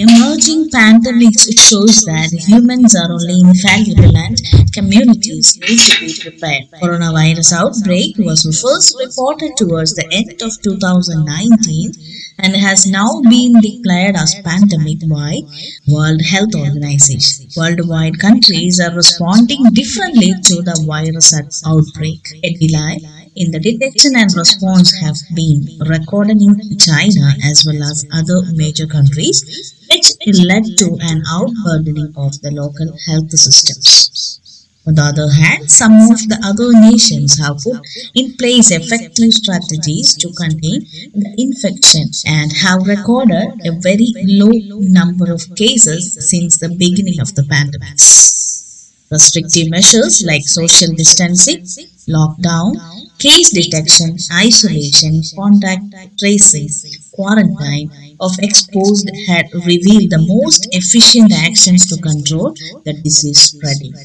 Emerging pandemics shows that humans are only infallible and communities need to be prepared. Coronavirus outbreak was first reported towards the end of 2019 and has now been declared as pandemic by World Health Organization. Worldwide countries are responding differently to the virus outbreak. A delay in the detection and response have been recorded in China as well as other major countries, which led to an outburdening of the local health systems. On the other hand, some of the other nations have put in place effective strategies to contain the infection and have recorded a very low number of cases since the beginning of the pandemic. Restrictive measures like social distancing, lockdown, case detection, isolation, contact tracing, quarantine of exposed had revealed the most efficient actions to control the disease spreading.